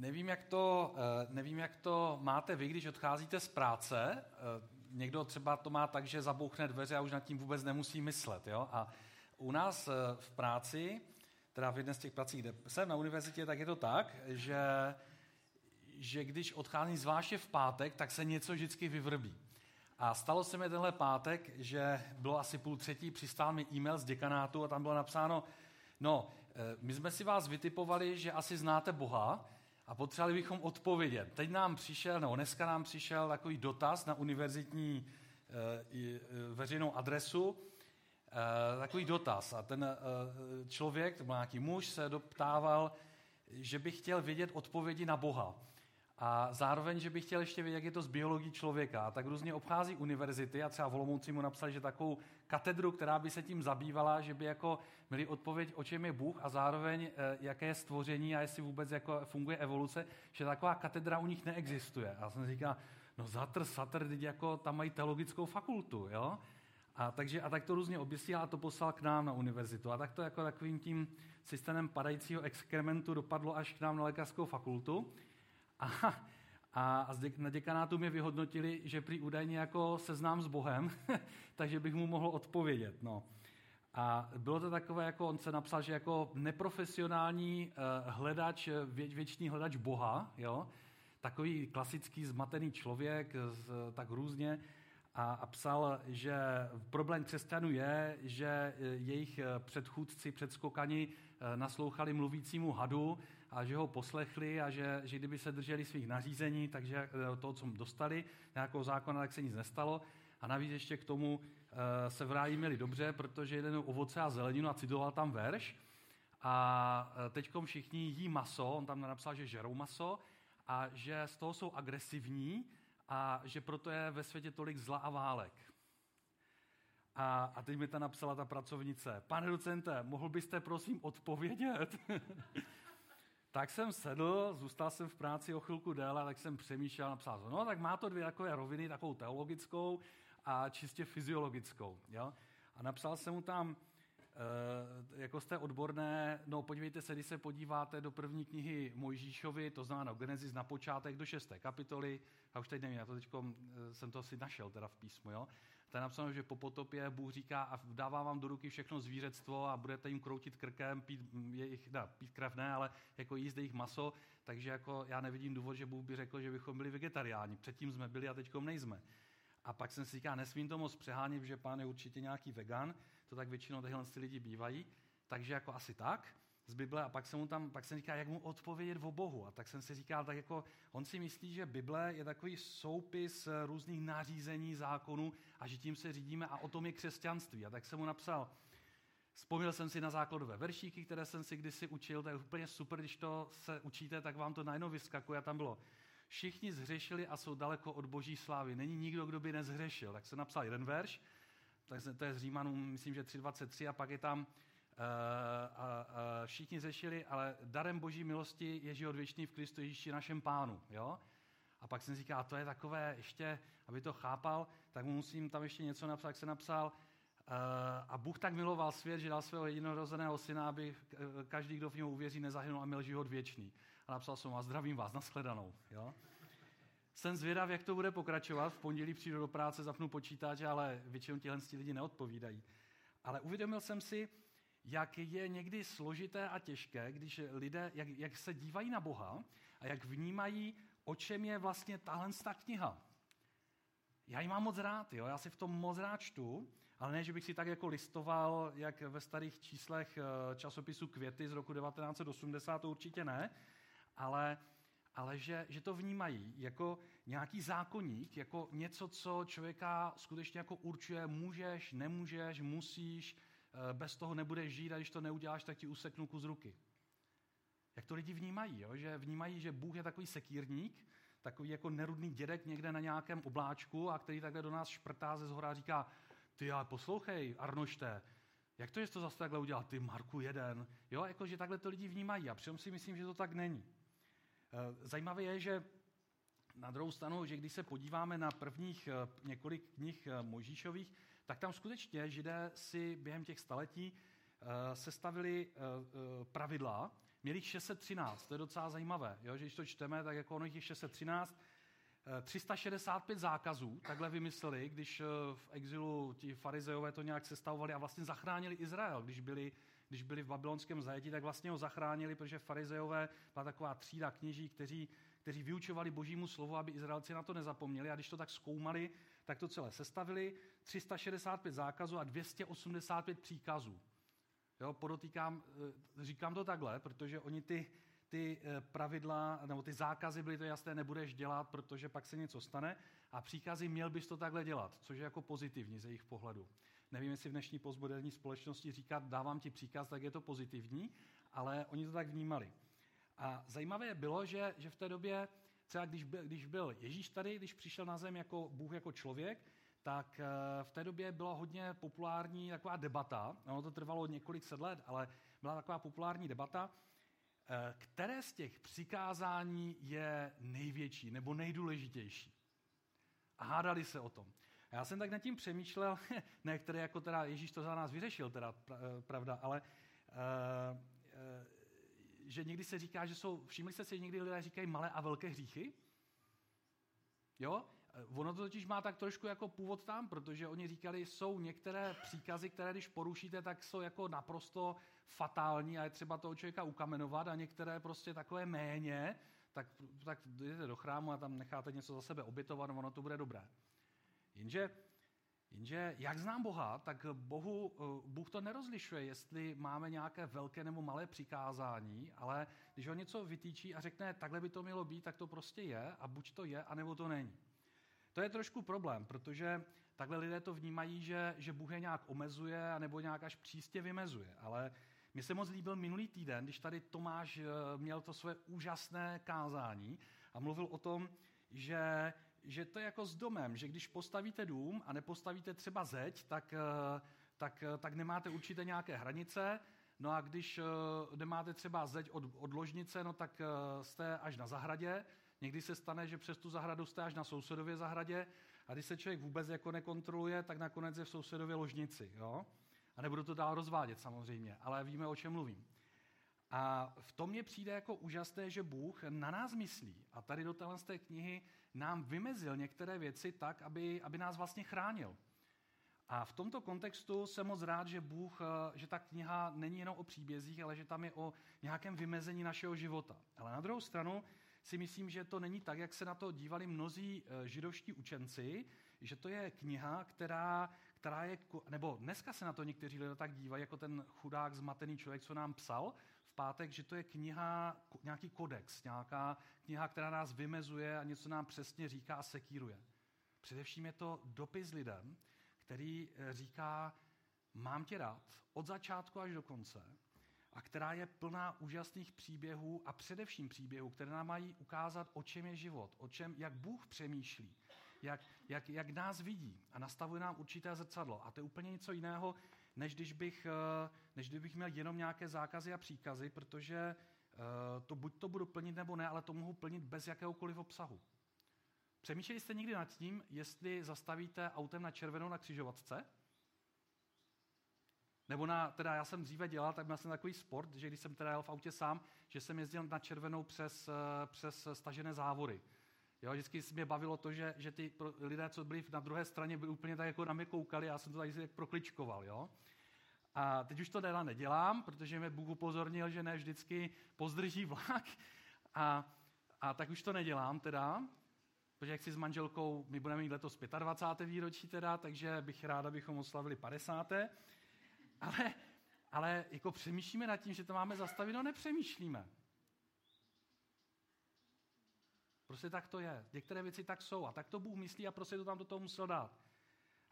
nevím, jak to, eh, nevím, jak to máte vy, když odcházíte z práce. Eh, někdo třeba to má tak, že zabouchne dveře a už nad tím vůbec nemusí myslet. Jo? A u nás v práci, teda v jedné z těch prací, kde jsem na univerzitě, tak je to tak, že, že když odcházím zvláště v pátek, tak se něco vždycky vyvrbí. A stalo se mi tenhle pátek, že bylo asi půl třetí, přistál mi e-mail z děkanátu a tam bylo napsáno, no, eh, my jsme si vás vytipovali, že asi znáte Boha a potřebovali bychom odpovědět. Teď nám přišel, nebo dneska nám přišel takový dotaz na univerzitní e, veřejnou adresu, e, takový dotaz. A ten člověk, to byl nějaký muž, se doptával, že by chtěl vědět odpovědi na Boha. A zároveň, že bych chtěl ještě vědět, jak je to z biologií člověka. Tak různě obchází univerzity a třeba v mu napsali, že takovou katedru, která by se tím zabývala, že by jako měli odpověď, o čem je Bůh a zároveň, eh, jaké je stvoření a jestli vůbec jako funguje evoluce, že taková katedra u nich neexistuje. A já jsem říkal, no zatr, satr, teď jako tam mají teologickou fakultu, jo? A, takže, a tak to různě objasnil a to poslal k nám na univerzitu. A tak to jako takovým tím systémem padajícího exkrementu dopadlo až k nám na lékařskou fakultu. A, a, a na děkanátu mě vyhodnotili, že prý údajně jako seznám s Bohem, takže bych mu mohl odpovědět. No. A bylo to takové, jako on se napsal, že jako neprofesionální uh, hledač, vě, věčný hledač Boha, jo? takový klasický zmatený člověk, z, tak různě, a, a psal, že problém křesťanů je, že e, jejich e, předchůdci, předskokani naslouchali mluvícímu hadu a že ho poslechli a že, že kdyby se drželi svých nařízení, takže to, co dostali, nějakou zákona, tak se nic nestalo. A navíc ještě k tomu se v ráji měli dobře, protože jeden ovoce a zeleninu a citoval tam verš. A teď všichni jí maso, on tam napsal, že žerou maso a že z toho jsou agresivní a že proto je ve světě tolik zla a válek. A, a teď mi ta napsala ta pracovnice. Pane docente, mohl byste prosím odpovědět? tak jsem sedl, zůstal jsem v práci o chvilku déle, tak jsem přemýšlel, napsal no tak má to dvě takové roviny, takovou teologickou a čistě fyziologickou. Jo? A napsal jsem mu tam, Eh, jako jste odborné, no podívejte se, když se podíváte do první knihy Mojžíšovi, to znamená Genesis na počátek do šesté kapitoly, a už teď nevím, já to teď eh, jsem to asi našel teda v písmu, jo? Je napsáno, že po potopě Bůh říká a dává vám do ruky všechno zvířectvo a budete jim kroutit krkem, pít, jejich, ne, pít krev ne, ale jako jíst jejich maso, takže jako já nevidím důvod, že Bůh by řekl, že bychom byli vegetariáni. Předtím jsme byli a teď nejsme. A pak jsem si říkal, nesmím to moc přehánět, že pán je určitě nějaký vegan, to tak většinou tyhle lidi bývají, takže jako asi tak z Bible a pak jsem mu tam, pak jsem říkal, jak mu odpovědět o Bohu. A tak jsem si říkal, tak jako on si myslí, že Bible je takový soupis různých nařízení, zákonů a že tím se řídíme a o tom je křesťanství. A tak jsem mu napsal, Vzpomněl jsem si na základové veršíky, které jsem si kdysi učil, to je úplně super, když to se učíte, tak vám to najednou vyskakuje a tam bylo všichni zhřešili a jsou daleko od boží slávy. Není nikdo, kdo by nezhřešil. Tak se napsal jeden verš, tak to je z Římanů, myslím, že 3.23 a pak je tam a, a všichni zřešili, ale darem boží milosti je život věčný v Kristu Ježíši našem pánu. Jo? A pak jsem říkal, to je takové ještě, aby to chápal, tak mu musím tam ještě něco napsat, jak se napsal, uh, a Bůh tak miloval svět, že dal svého jednorozeného syna, aby každý, kdo v něho uvěří, nezahynul a měl život věčný a napsal jsem a zdravím vás, nashledanou. Jo? Jsem zvědav, jak to bude pokračovat. V pondělí přijdu do práce, zapnu počítač, ale většinou tihle lidi neodpovídají. Ale uvědomil jsem si, jak je někdy složité a těžké, když lidé, jak, jak se dívají na Boha a jak vnímají, o čem je vlastně tahle kniha. Já ji mám moc rád, jo? já si v tom moc rád čtu, ale ne, že bych si tak jako listoval, jak ve starých číslech eh, časopisu Květy z roku 1980, to určitě ne, ale, ale že, že to vnímají jako nějaký zákonník, jako něco, co člověka skutečně jako určuje, můžeš, nemůžeš, musíš, bez toho nebudeš žít a když to neuděláš, tak ti useknu kus ruky. Jak to lidi vnímají, jo? že vnímají, že Bůh je takový sekírník, takový jako nerudný dědek někde na nějakém obláčku a který takhle do nás šprtá ze zhora a říká, ty ale poslouchej, Arnošte, jak to, že to zase takhle udělal? Ty, Marku, jeden. Jo, jako, že takhle to lidi vnímají a přitom si myslím, že to tak není. Eh, zajímavé je, že na druhou stranu, že když se podíváme na prvních eh, několik knih eh, Možíšových, tak tam skutečně židé si během těch staletí sestavili pravidla, Měli 613, to je docela zajímavé, jo? že když to čteme, tak jako ono jich je 613. 365 zákazů, takhle vymysleli, když v exilu ti farizeové to nějak sestavovali a vlastně zachránili Izrael, když byli když byli v babylonském zajetí, tak vlastně ho zachránili, protože farizeové byla taková třída kněží, kteří, kteří vyučovali božímu slovu, aby Izraelci na to nezapomněli. A když to tak zkoumali, tak to celé sestavili. 365 zákazů a 285 příkazů. Jo, podotýkám, eh, říkám to takhle, protože oni ty, ty eh, pravidla, nebo ty zákazy byly to jasné, nebudeš dělat, protože pak se něco stane. A příkazy měl bys to takhle dělat, což je jako pozitivní ze jejich pohledu. Nevím, jestli v dnešní postmoderní společnosti říkat, dávám ti příkaz, tak je to pozitivní, ale oni to tak vnímali. A zajímavé bylo, že, že v té době, třeba když byl, když byl Ježíš tady, když přišel na zem jako Bůh jako člověk, tak eh, v té době byla hodně populární taková debata, ono to trvalo několik set let, ale byla taková populární debata, eh, které z těch přikázání je největší nebo nejdůležitější. A hádali se o tom. A já jsem tak nad tím přemýšlel, ne, který jako teda Ježíš to za nás vyřešil, teda eh, pravda, ale že někdy se říká, že jsou, všimli jste si, někdy lidé říkají malé a velké hříchy? Jo? Ono to totiž má tak trošku jako původ tam, protože oni říkali, jsou některé příkazy, které když porušíte, tak jsou jako naprosto fatální a je třeba toho člověka ukamenovat a některé prostě takové méně, tak, tak jdete do chrámu a tam necháte něco za sebe obětovat, ono to bude dobré. Jenže, jenže jak znám Boha, tak Bohu, eh, Bůh to nerozlišuje, jestli máme nějaké velké nebo malé přikázání, ale když ho něco vytýčí a řekne, takhle by to mělo být, tak to prostě je a buď to je, anebo to není. To je trošku problém, protože takhle lidé to vnímají, že, že Bůh je nějak omezuje nebo nějak až přístě vymezuje. Ale mi se moc líbil minulý týden, když tady Tomáš eh, měl to své úžasné kázání a mluvil o tom, že že to je jako s domem, že když postavíte dům a nepostavíte třeba zeď, tak, eh, tak, eh, tak nemáte určité nějaké hranice, No a když eh, nemáte třeba zeď od, od ložnice, no tak jste až na zahradě. Někdy se stane, že přes tu zahradu jste až na sousedově zahradě a když se člověk vůbec jako nekontroluje, tak nakonec je v sousedově ložnici. Jo? A nebudu to dál rozvádět samozřejmě, ale víme, o čem mluvím. A v tom mě přijde jako úžasné, že Bůh na nás myslí. A tady do téhle té knihy nám vymezil některé věci tak, aby, aby nás vlastně chránil. A v tomto kontextu jsem moc rád, že Bůh, eh, že ta kniha není jenom o příbězích, ale že tam je o nějakém vymezení našeho života. Ale na druhou stranu si myslím, že to není tak, jak se na to dívali mnozí eh, židovští učenci, že to je kniha, která, která je, nebo dneska se na to někteří lidé tak dívají, jako ten chudák zmatený člověk, co nám psal, pátek, že to je kniha, nějaký kodex, nějaká kniha, která nás vymezuje a něco nám přesně říká a sekíruje. Především je to dopis lidem, který eh, říká, mám tě rád od začátku až do konce a která je plná úžasných příběhů a především příběhů, které nám mají ukázat, o čem je život, o čem, jak Bůh přemýšlí, jak, jak, jak nás vidí a nastavuje nám určité zrcadlo. A to je úplně něco jiného, než když bych, eh, než kdybych měl jenom nějaké zákazy a příkazy, protože eh, to buď to budu plnit nebo ne, ale to mohu plnit bez jakéhokoliv obsahu. Přemýšleli jste někdy nad tím, jestli zastavíte autem na červenou na křižovatce? Nebo na, teda já jsem dříve dělal, tak měl jsem takový sport, že když jsem teda jel v autě sám, že jsem jezdil na červenou přes, eh, přes stažené závory. Jo, vždycky mě bavilo to, že, že ty lidé, co byli na druhé straně, byli úplně tak jako na mě koukali, já jsem to tady tak prokličkoval. Jo? A teď už to teda nedělám, protože mě Bůh upozornil, že ne vždycky pozdrží vlak. A, a tak už to nedělám teda, protože jak si s manželkou, my budeme mít letos 25. výročí teda, takže bych rád, abychom oslavili 50. Ale, ale jako přemýšlíme nad tím, že to máme zastavit, no nepřemýšlíme. Prostě tak to je. Některé věci tak jsou a tak to Bůh myslí a prostě to tam do toho musel dát.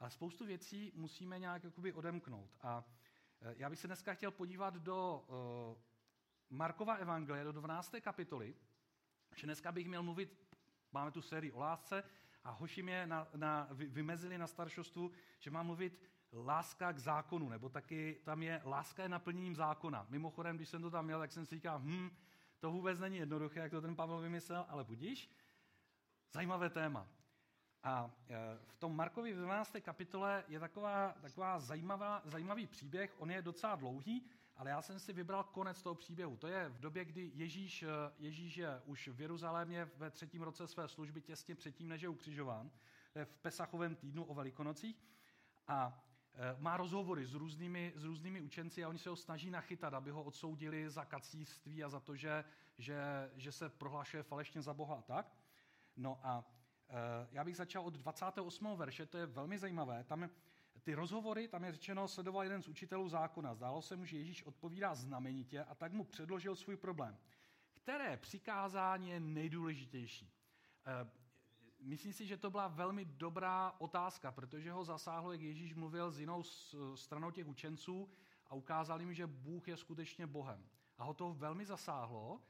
Ale spoustu věcí musíme nějak jakoby odemknout. A e, já bych se dneska chtěl podívat do uh, Markova evangelie, do 12. kapitoly, že dneska bych měl mluvit, máme tu sérii o lásce, a hoši mě na, na, vymezili na staršostvu, že mám mluvit láska k zákonu, nebo taky tam je láska je naplněním zákona. Mimochodem, když jsem to tam měl, tak jsem si říkal, hm, to vůbec není jednoduché, jak to ten Pavel vymyslel, ale budíš. Zajímavé téma. A e, v tom Markovi 12. kapitole je taková, taková zajímavá, zajímavý příběh, on je docela dlouhý, ale já jsem si vybral konec toho příběhu. To je v době, kdy Ježíš, Ježíš je už v Jeruzalémě ve třetím roce své služby, těsně předtím, než je ukřižován. To je v Pesachovém týdnu o Velikonocích. A má rozhovory s různými, s různými učenci a oni se ho snaží nachytat, aby ho odsoudili za kacířství a za to, že, že, že se prohlašuje falešně za Boha a tak. No a e, já bych začal od 28. verše, to je velmi zajímavé. Tam ty rozhovory, tam je řečeno, sledoval jeden z učitelů zákona. Zdálo se mu, že Ježíš odpovídá znamenitě a tak mu předložil svůj problém. Které přikázání je nejdůležitější? Myslím si, že to byla velmi dobrá otázka, protože ho zasáhlo, jak Ježíš mluvil s jinou stranou těch učenců a ukázal jim, že Bůh je skutečně Bohem. A ho to velmi zasáhlo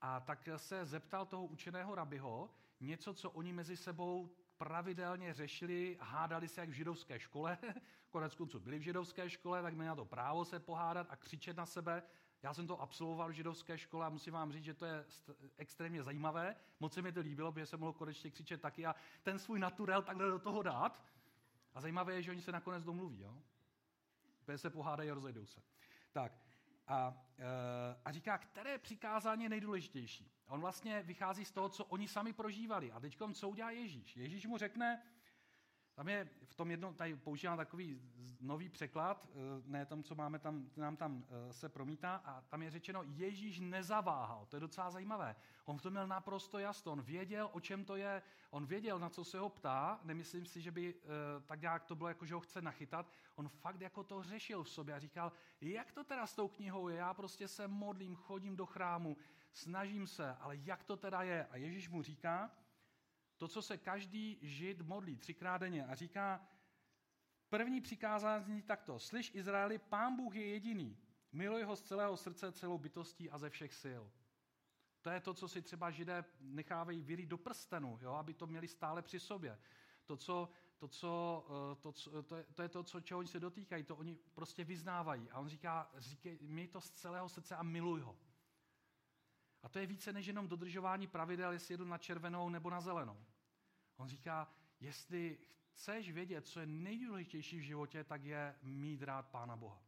a tak se zeptal toho učeného rabiho něco, co oni mezi sebou pravidelně řešili, hádali se jak v židovské škole, konec konců byli v židovské škole, tak měli na to právo se pohádat a křičet na sebe, já jsem to absolvoval v židovské škole a musím vám říct, že to je extrémně zajímavé. Moc se mi to líbilo, protože jsem mohl konečně křičet taky a ten svůj naturel takhle do toho dát. A zajímavé je, že oni se nakonec domluví. Jo? Protože se pohádají a rozejdou se. Tak, a, e, a říká, které přikázání je nejdůležitější. On vlastně vychází z toho, co oni sami prožívali. A teď co udělá Ježíš? Ježíš mu řekne, tam je v tom jednom, tady používám takový nový překlad, eh, ne tom, co máme tam, nám tam eh, se promítá, a tam je řečeno, Ježíš nezaváhal. To je docela zajímavé. On v tom měl naprosto jasno. On věděl, o čem to je. On věděl, na co se ho ptá. Nemyslím si, že by eh, tak nějak to bylo, jako že ho chce nachytat. On fakt jako to řešil v sobě a říkal, jak to teda s tou knihou je? Já prostě se modlím, chodím do chrámu, snažím se, ale jak to teda je? A Ježíš mu říká, to, co se každý žid modlí třikrát denně a říká, první přikázání takto, slyš Izraeli, pán Bůh je jediný, miluj ho z celého srdce, celou bytostí a ze všech sil. To je to, co si třeba židé nechávají vyrít do prstenu, jo, aby to měli stále při sobě. To, co, to, co, eh, to, to, je, to je to, co, čeho oni se dotýkají, to oni prostě vyznávají. A on říká, říkej, měj to z celého srdce a miluj ho. A to je více než jenom dodržování pravidel, jestli jedu na červenou nebo na zelenou. On říká, jestli chceš vědět, co je nejdůležitější v životě, tak je mít rád Pána Boha.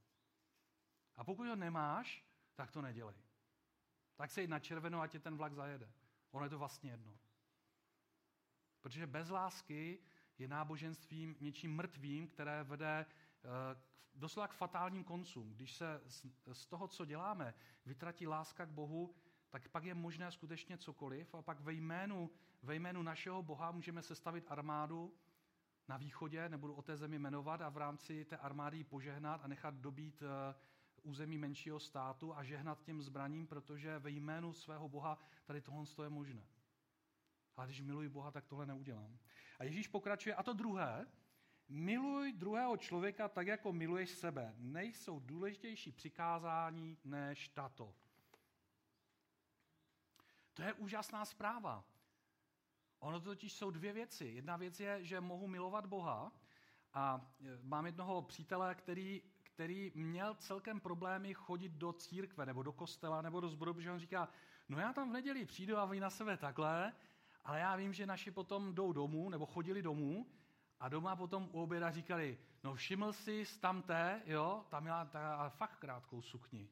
A pokud ho nemáš, tak to nedělej. Tak se jít na červenou a tě ten vlak zajede. Ono je to vlastně jedno. Protože bez lásky je náboženstvím něčím mrtvým, které vede eh, doslova k fatálním koncům. Když se z toho, co děláme, vytratí láska k Bohu, tak pak je možné skutečně cokoliv a pak ve jménu, ve jménu našeho Boha můžeme sestavit armádu na východě, nebudu o té zemi jmenovat, a v rámci té armády ji požehnat a nechat dobít eh, území menšího státu a žehnat těm zbraním, protože ve jménu svého Boha tady tohle je možné. Ale když miluji Boha, tak tohle neudělám. A Ježíš pokračuje, a to druhé, miluj druhého člověka tak, jako miluješ sebe. Nejsou důležitější přikázání než tato. To je úžasná zpráva. Ono totiž jsou dvě věci. Jedna věc je, že mohu milovat Boha a e, mám jednoho přítele, který, který měl celkem problémy chodit do církve nebo do kostela nebo do zboru, protože on říká, no já tam v neděli přijdu a vy na sebe takhle, ale já vím, že naši potom jdou domů nebo chodili domů a doma potom u oběda říkali, no všiml jsi tamté, jo, tam měla ta fakt krátkou sukni.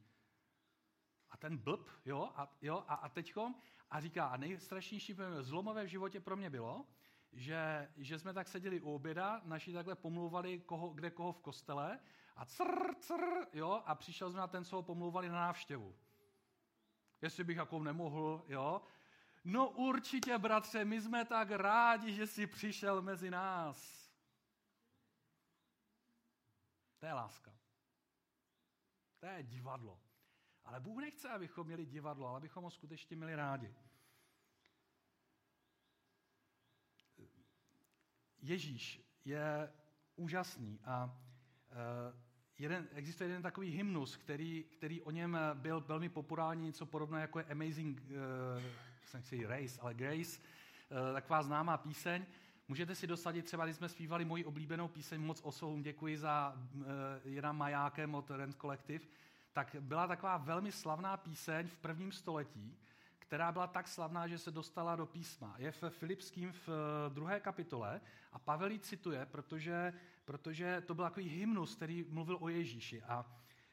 A ten blb, jo, a, jo, a, a teďkom, a říká, a nejstrašnější zlomové v životě pro mě bylo, že, že jsme tak seděli u oběda, naši takhle pomlouvali, koho, kde koho v kostele a cr, cr, jo, a přišel jsme na ten, co ho pomlouvali na návštěvu. Jestli bych jako nemohl, jo. No určitě, bratře, my jsme tak rádi, že jsi přišel mezi nás. To je láska. To je divadlo. Ale Bůh nechce, abychom měli divadlo, ale abychom ho skutečně měli rádi. Ježíš je úžasný a uh, jeden, existuje jeden takový hymnus, který, který o něm byl velmi populární, něco podobné jako je Amazing uh, si Race, ale Grace, uh, taková známá píseň. Můžete si dosadit třeba, když jsme zpívali moji oblíbenou píseň Moc osohům, děkuji za uh, Jana Majákem od Rent Collective, tak byla taková velmi slavná píseň v prvním století, která byla tak slavná, že se dostala do písma. Je v Filipským v eh, druhé kapitole a Pavel ji cituje, protože, protože to byl takový hymnus, který mluvil o Ježíši. A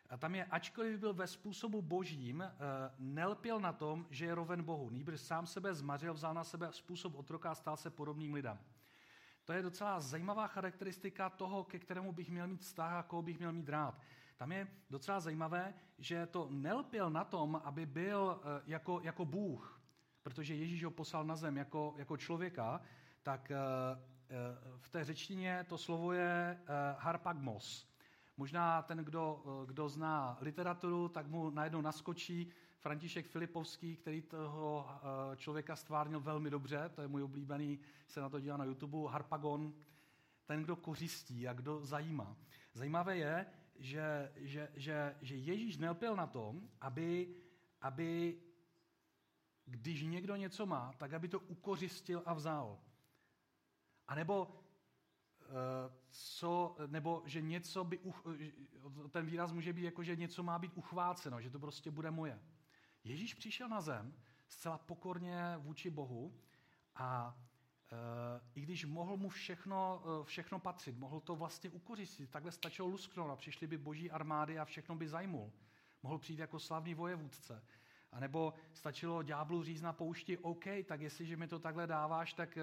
A tam je, ačkoliv byl ve způsobu božím, eh, nelpěl na tom, že je roven Bohu. Nýbrž sám sebe zmařil, vzal na sebe způsob otroka a stal se podobným lidem. To je docela zajímavá charakteristika toho, ke kterému bych měl mít vztah a koho bych měl mít rád. Tam je docela zajímavé, že to nelpěl na tom, aby byl eh, jako, jako Bůh, protože Ježíš ho poslal na zem jako, jako člověka, tak eh, v té řečtině to slovo je harpagmos. Možná ten, kdo, kdo zná literaturu, tak mu najednou naskočí František Filipovský, který toho eh, člověka stvárnil velmi dobře, to je můj oblíbený, se na to dívá na YouTube, Harpagon, ten, kdo kořistí a kdo zajímá. Zajímavé je, že, že, že, že Ježíš nelpěl na tom, aby, aby když někdo něco má, tak aby to ukořistil a vzal. A nebo Eh, co, nebo že něco by, uch, ten výraz může být jako, že něco má být uchváceno, že to prostě bude moje. Ježíš přišel na zem zcela pokorně vůči Bohu a i když mohl mu všechno, eh, všechno patřit, mohl to vlastně ukořistit, takhle stačilo lusknout a přišly by boží armády a všechno by zajmul. Mohl přijít jako slavný vojevůdce. A nebo stačilo ďáblu říct na poušti, OK, tak jestliže mi to takhle dáváš, tak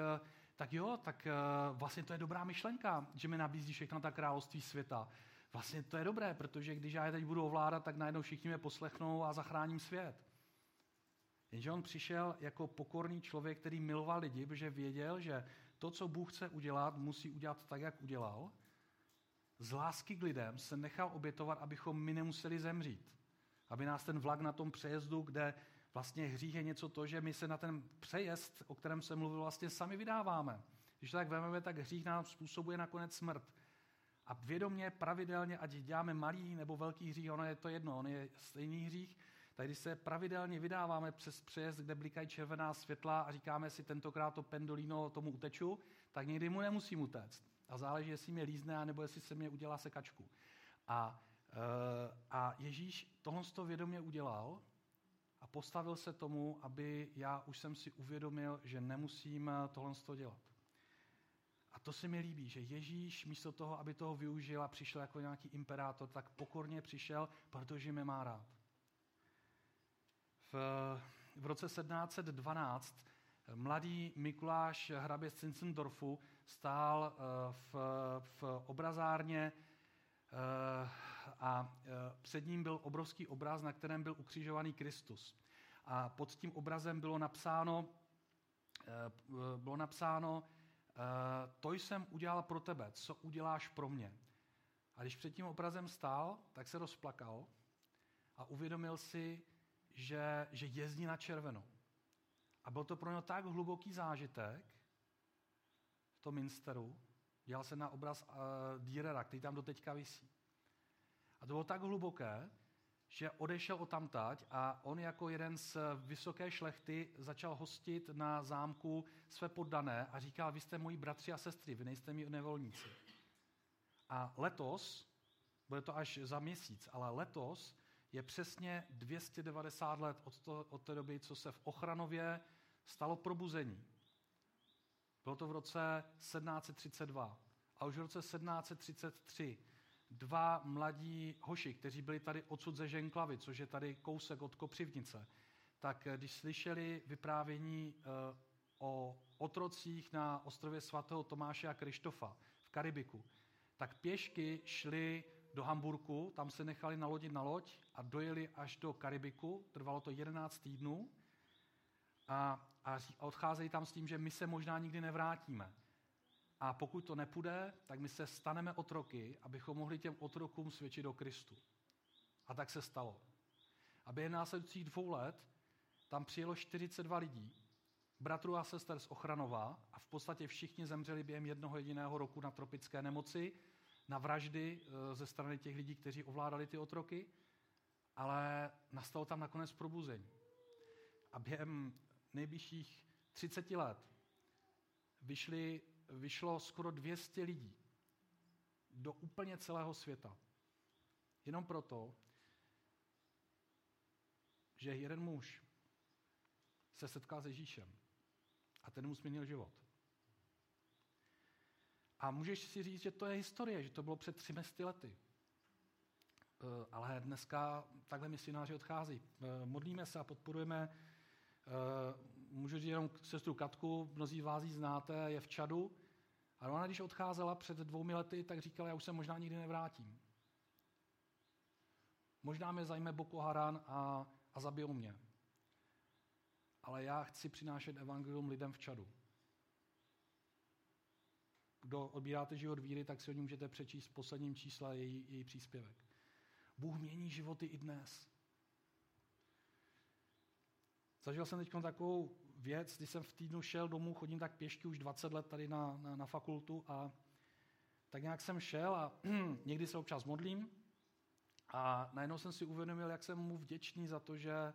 tak jo, tak vlastně to je dobrá myšlenka, že mi nabízí všechno ta království světa. Vlastně to je dobré, protože když já je teď budu ovládat, tak najednou všichni mě poslechnou a zachráním svět. Jenže on přišel jako pokorný člověk, který miloval lidi, protože věděl, že to, co Bůh chce udělat, musí udělat tak, jak udělal. Z lásky k lidem se nechal obětovat, abychom my nemuseli zemřít. Aby nás ten vlak na tom přejezdu, kde Vlastně hřích je něco to, že my se na ten přejezd, o kterém se mluvil, vlastně sami vydáváme. Když to tak vezmeme, tak hřích nám způsobuje nakonec smrt. A vědomě, pravidelně, ať děláme malý nebo velký hřích, ono je to jedno, on je stejný hřích, tak když se pravidelně vydáváme přes přejezd, kde blikají červená světla a říkáme si tentokrát to pendolino tomu uteču, tak někdy mu nemusím utéct. A záleží, jestli mě lízne, nebo jestli se mě udělá sekačku. A, e, a Ježíš tohle to vědomě udělal a postavil se tomu, aby já už jsem si uvědomil, že nemusím eh, tohle dělat. A to se mi líbí, že Ježíš místo toho, aby toho využil a přišel jako nějaký imperátor, tak pokorně přišel, protože mě má rád. V, v roce 1712 mladý Mikuláš hrabě z Cincendorfu stál eh, v, v obrazárně eh, a e, před ním byl obrovský obraz, na kterém byl ukřižovaný Kristus. A pod tím obrazem bylo napsáno, bylo napsáno, to jsem udělal pro tebe, co uděláš pro mě. A když před tím obrazem stál, tak se rozplakal a uvědomil si, že, že jezdí na červeno. A byl to pro něj tak hluboký zážitek v tom Minsteru, dělal se na obraz uh, Dírera, který tam doteďka visí. A to bylo tak hluboké, že odešel o tamtať a on jako jeden z vysoké šlechty začal hostit na zámku své poddané a říkal, vy jste moji bratři a sestry, vy nejste mi nevolníci. A letos, bude to až za měsíc, ale letos je přesně 290 let od, to, od té doby, co se v Ochranově stalo probuzení. Bylo to v roce 1732. A už v roce 1733 dva mladí hoši, kteří byli tady odsud ze Ženklavy, což je tady kousek od Kopřivnice, tak eh, když slyšeli vyprávění eh, o otrocích na ostrově svatého Tomáše a Krištofa v Karibiku, tak pěšky šli do Hamburku, tam se nechali nalodit na loď a dojeli až do Karibiku, trvalo to 11 týdnů a, a odcházejí tam s tím, že my se možná nikdy nevrátíme. A pokud to nepůjde, tak my se staneme otroky, abychom mohli těm otrokům svědčit o Kristu. A tak se stalo. A během následujících dvou let tam přijelo 42 lidí, bratrů a sester z Ochranova a v podstatě všichni zemřeli během jednoho jediného roku na tropické nemoci, na vraždy e, ze strany těch lidí, kteří ovládali ty otroky, ale nastalo tam nakonec probuzení. A během nejbližších 30 let vyšli vyšlo skoro 200 lidí do úplně celého světa. Jenom proto, že jeden muž se setkal s Ježíšem a ten mu změnil život. A můžeš si říct, že to je historie, že to bylo před 300 lety. Eh, ale dneska takhle misionáři odchází. Eh, modlíme se a podporujeme, eh, můžu říct jenom sestru Katku, mnozí vás ji znáte, je v Čadu. A ona, když odcházela před dvoumi lety, tak říkala, já už se možná nikdy nevrátím. Možná mě zajme Boko Haran a, a zabijou mě. Ale já chci přinášet evangelium lidem v Čadu. Kdo odbíráte život víry, tak si o ní můžete přečíst v posledním čísle její, její příspěvek. Bůh mění životy i dnes. Zažil jsem teď takovou věc, když jsem v týdnu šel domů, chodím tak pěšky už 20 let tady na, na, na fakultu a tak nějak jsem šel a někdy se občas modlím a najednou jsem si uvědomil, jak jsem mu vděčný za to, že,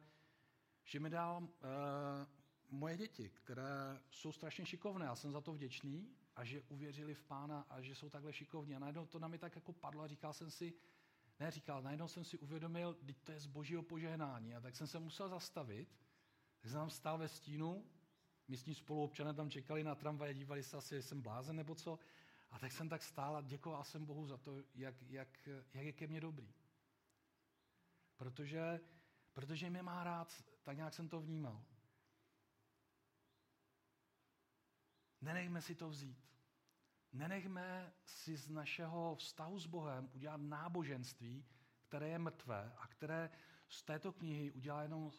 že mi dal e, moje děti, které jsou strašně šikovné. Já jsem za to vděčný a že uvěřili v pána a že jsou takhle šikovní. A najednou to na mě tak jako padlo a říkal jsem si, ne, říkal, najednou jsem si uvědomil, že to je z božího požehnání. A tak jsem se musel zastavit, tak jsem tam stál ve stínu, místní spoluobčané tam čekali na tramvaj, dívali se asi, jsem blázen nebo co. A tak jsem tak stál a děkoval jsem Bohu za to, jak, jak, jak je ke mně dobrý. Protože, protože mě má rád, tak nějak jsem to vnímal. Nenechme si to vzít. Nenechme si z našeho vztahu s Bohem udělat náboženství, které je mrtvé a které z této knihy udělá jenom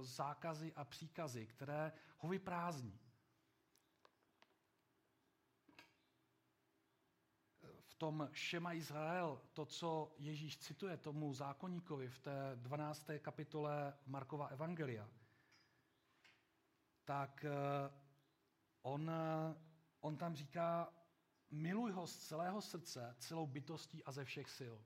zákazy a příkazy, které ho vyprázdní. V tom Šema Izrael, to, co Ježíš cituje tomu zákonníkovi v té 12. kapitole Markova Evangelia, tak eh, on, on tam říká, miluj ho z celého srdce, celou bytostí a ze všech sil.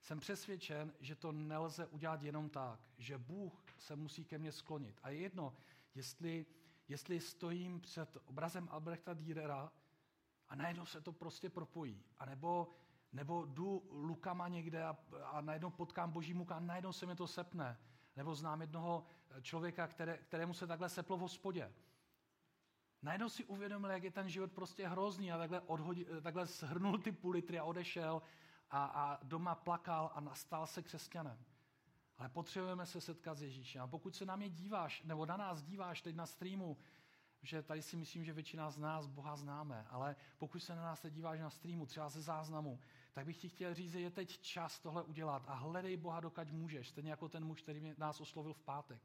Jsem přesvědčen, že to nelze udělat jenom tak, že Bůh se musí ke mně sklonit. A je jedno, jestli, jestli stojím před obrazem Albrechta Dürera a najednou se to prostě propojí. A nebo, nebo jdu lukama někde a, a najednou potkám boží muka a najednou se mi to sepne. Nebo znám jednoho člověka, které, kterému se takhle seplo v hospodě. Najednou si uvědomil, jak je ten život prostě hrozný a takhle, odhodil, takhle shrnul ty půl litry a odešel a, a doma plakal a nastal se křesťanem. Ale potřebujeme se setkat s Ježíšem. A pokud se na mě díváš, nebo na nás díváš teď na streamu, že tady si myslím, že většina z nás Boha známe, ale pokud se na nás teď díváš na streamu, třeba ze záznamu, tak bych ti chtěl říct, že je teď čas tohle udělat a hledej Boha, dokud můžeš, stejně jako ten muž, který nás oslovil v pátek.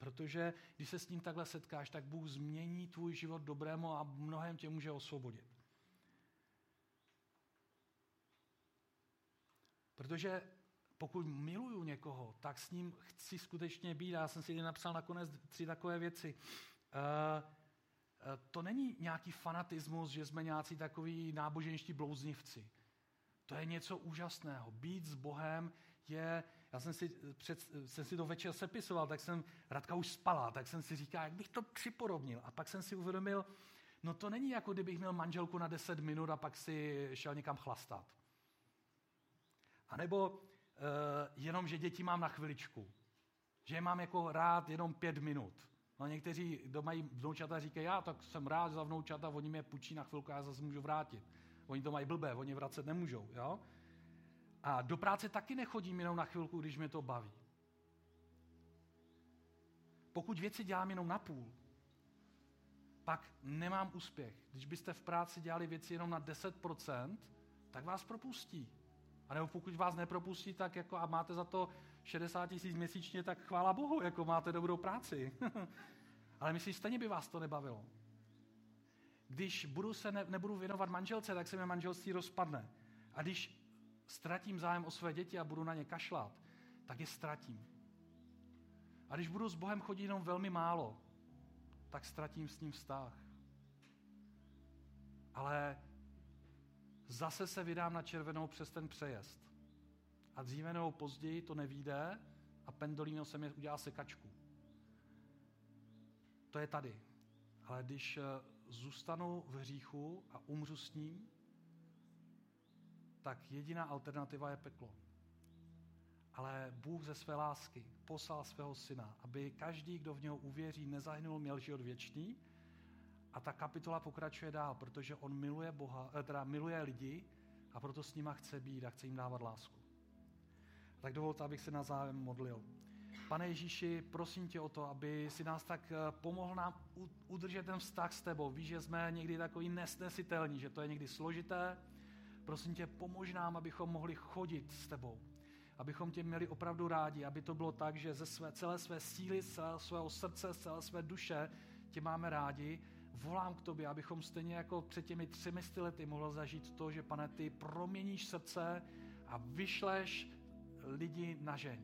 Protože když se s ním takhle setkáš, tak Bůh změní tvůj život dobrému a mnohem tě může osvobodit. Protože pokud miluju někoho, tak s ním chci skutečně být. Já jsem si napsal nakonec tři takové věci. Uh, to není nějaký fanatismus, že jsme nějací takový náboženští blouznivci. To je něco úžasného. Být s Bohem je já jsem si, před, jsem si to večer sepisoval, tak jsem, Radka už spala, tak jsem si říkal, jak bych to připodobnil. A pak jsem si uvědomil, no to není jako kdybych měl manželku na 10 minut a pak si šel někam chlastat. A nebo uh, jenom, že děti mám na chviličku. Že je mám jako rád jenom pět minut. No někteří, kdo mají vnoučata, říkají, já tak jsem rád za vnoučata, oni mě půjčí na chvilku já zase můžu vrátit. Oni to mají blbé, oni vracet nemůžou. Jo? A do práce taky nechodím jenom na chvilku, když mě to baví. Pokud věci dělám jenom na půl, pak nemám úspěch. Když byste v práci dělali věci jenom na 10%, tak vás propustí. A nebo pokud vás nepropustí, tak jako a máte za to 60 tisíc měsíčně, tak chvála Bohu, jako máte dobrou práci. Ale myslím, stejně by vás to nebavilo. Když budu se ne, nebudu věnovat manželce, tak se mi manželství rozpadne. A když ztratím zájem o své děti a budu na ně kašlat, tak je ztratím. A když budu s Bohem chodit jenom velmi málo, tak ztratím s ním vztah. Ale zase se vydám na červenou přes ten přejezd. A dříve nebo později to nevíde a pendolino se mi udělá sekačku. To je tady. Ale když eh, zůstanu v hříchu a umřu s ním, tak jediná alternativa je peklo. Ale Bůh ze své lásky poslal svého syna, aby každý, kdo v něho uvěří, nezahynul, měl život věčný. A ta kapitola pokračuje dál, protože on miluje Boha, eh, teda miluje lidi a proto s nima chce být a chce jim dávat lásku. Tak dovolte, abych se na zájem modlil. Pane Ježíši, prosím tě o to, aby si nás tak eh, pomohl nám udržet ten vztah s tebou. Víš, že jsme někdy takový nesnesitelní, že to je někdy složité. Prosím tě, pomož nám, abychom mohli chodit s tebou. Abychom tě měli opravdu rádi, aby to bylo tak, že ze své, celé své síly, z celého svého srdce, z celé své duše tě máme rádi. Volám k tobě, abychom stejně jako před těmi třemi lety mohli zažít to, že pane, ty proměníš srdce a vyšleš lidi na žeň.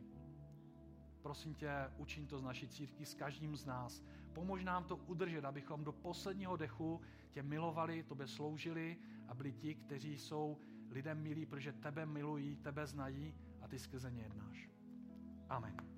Prosím tě, učin to z naší círky s každým z nás. Pomož nám to udržet, abychom do posledního dechu tě milovali, tobě sloužili a byli ti, kteří jsou lidem milí, protože tebe milují, tebe znají a ty skrze ně jednáš. Amen.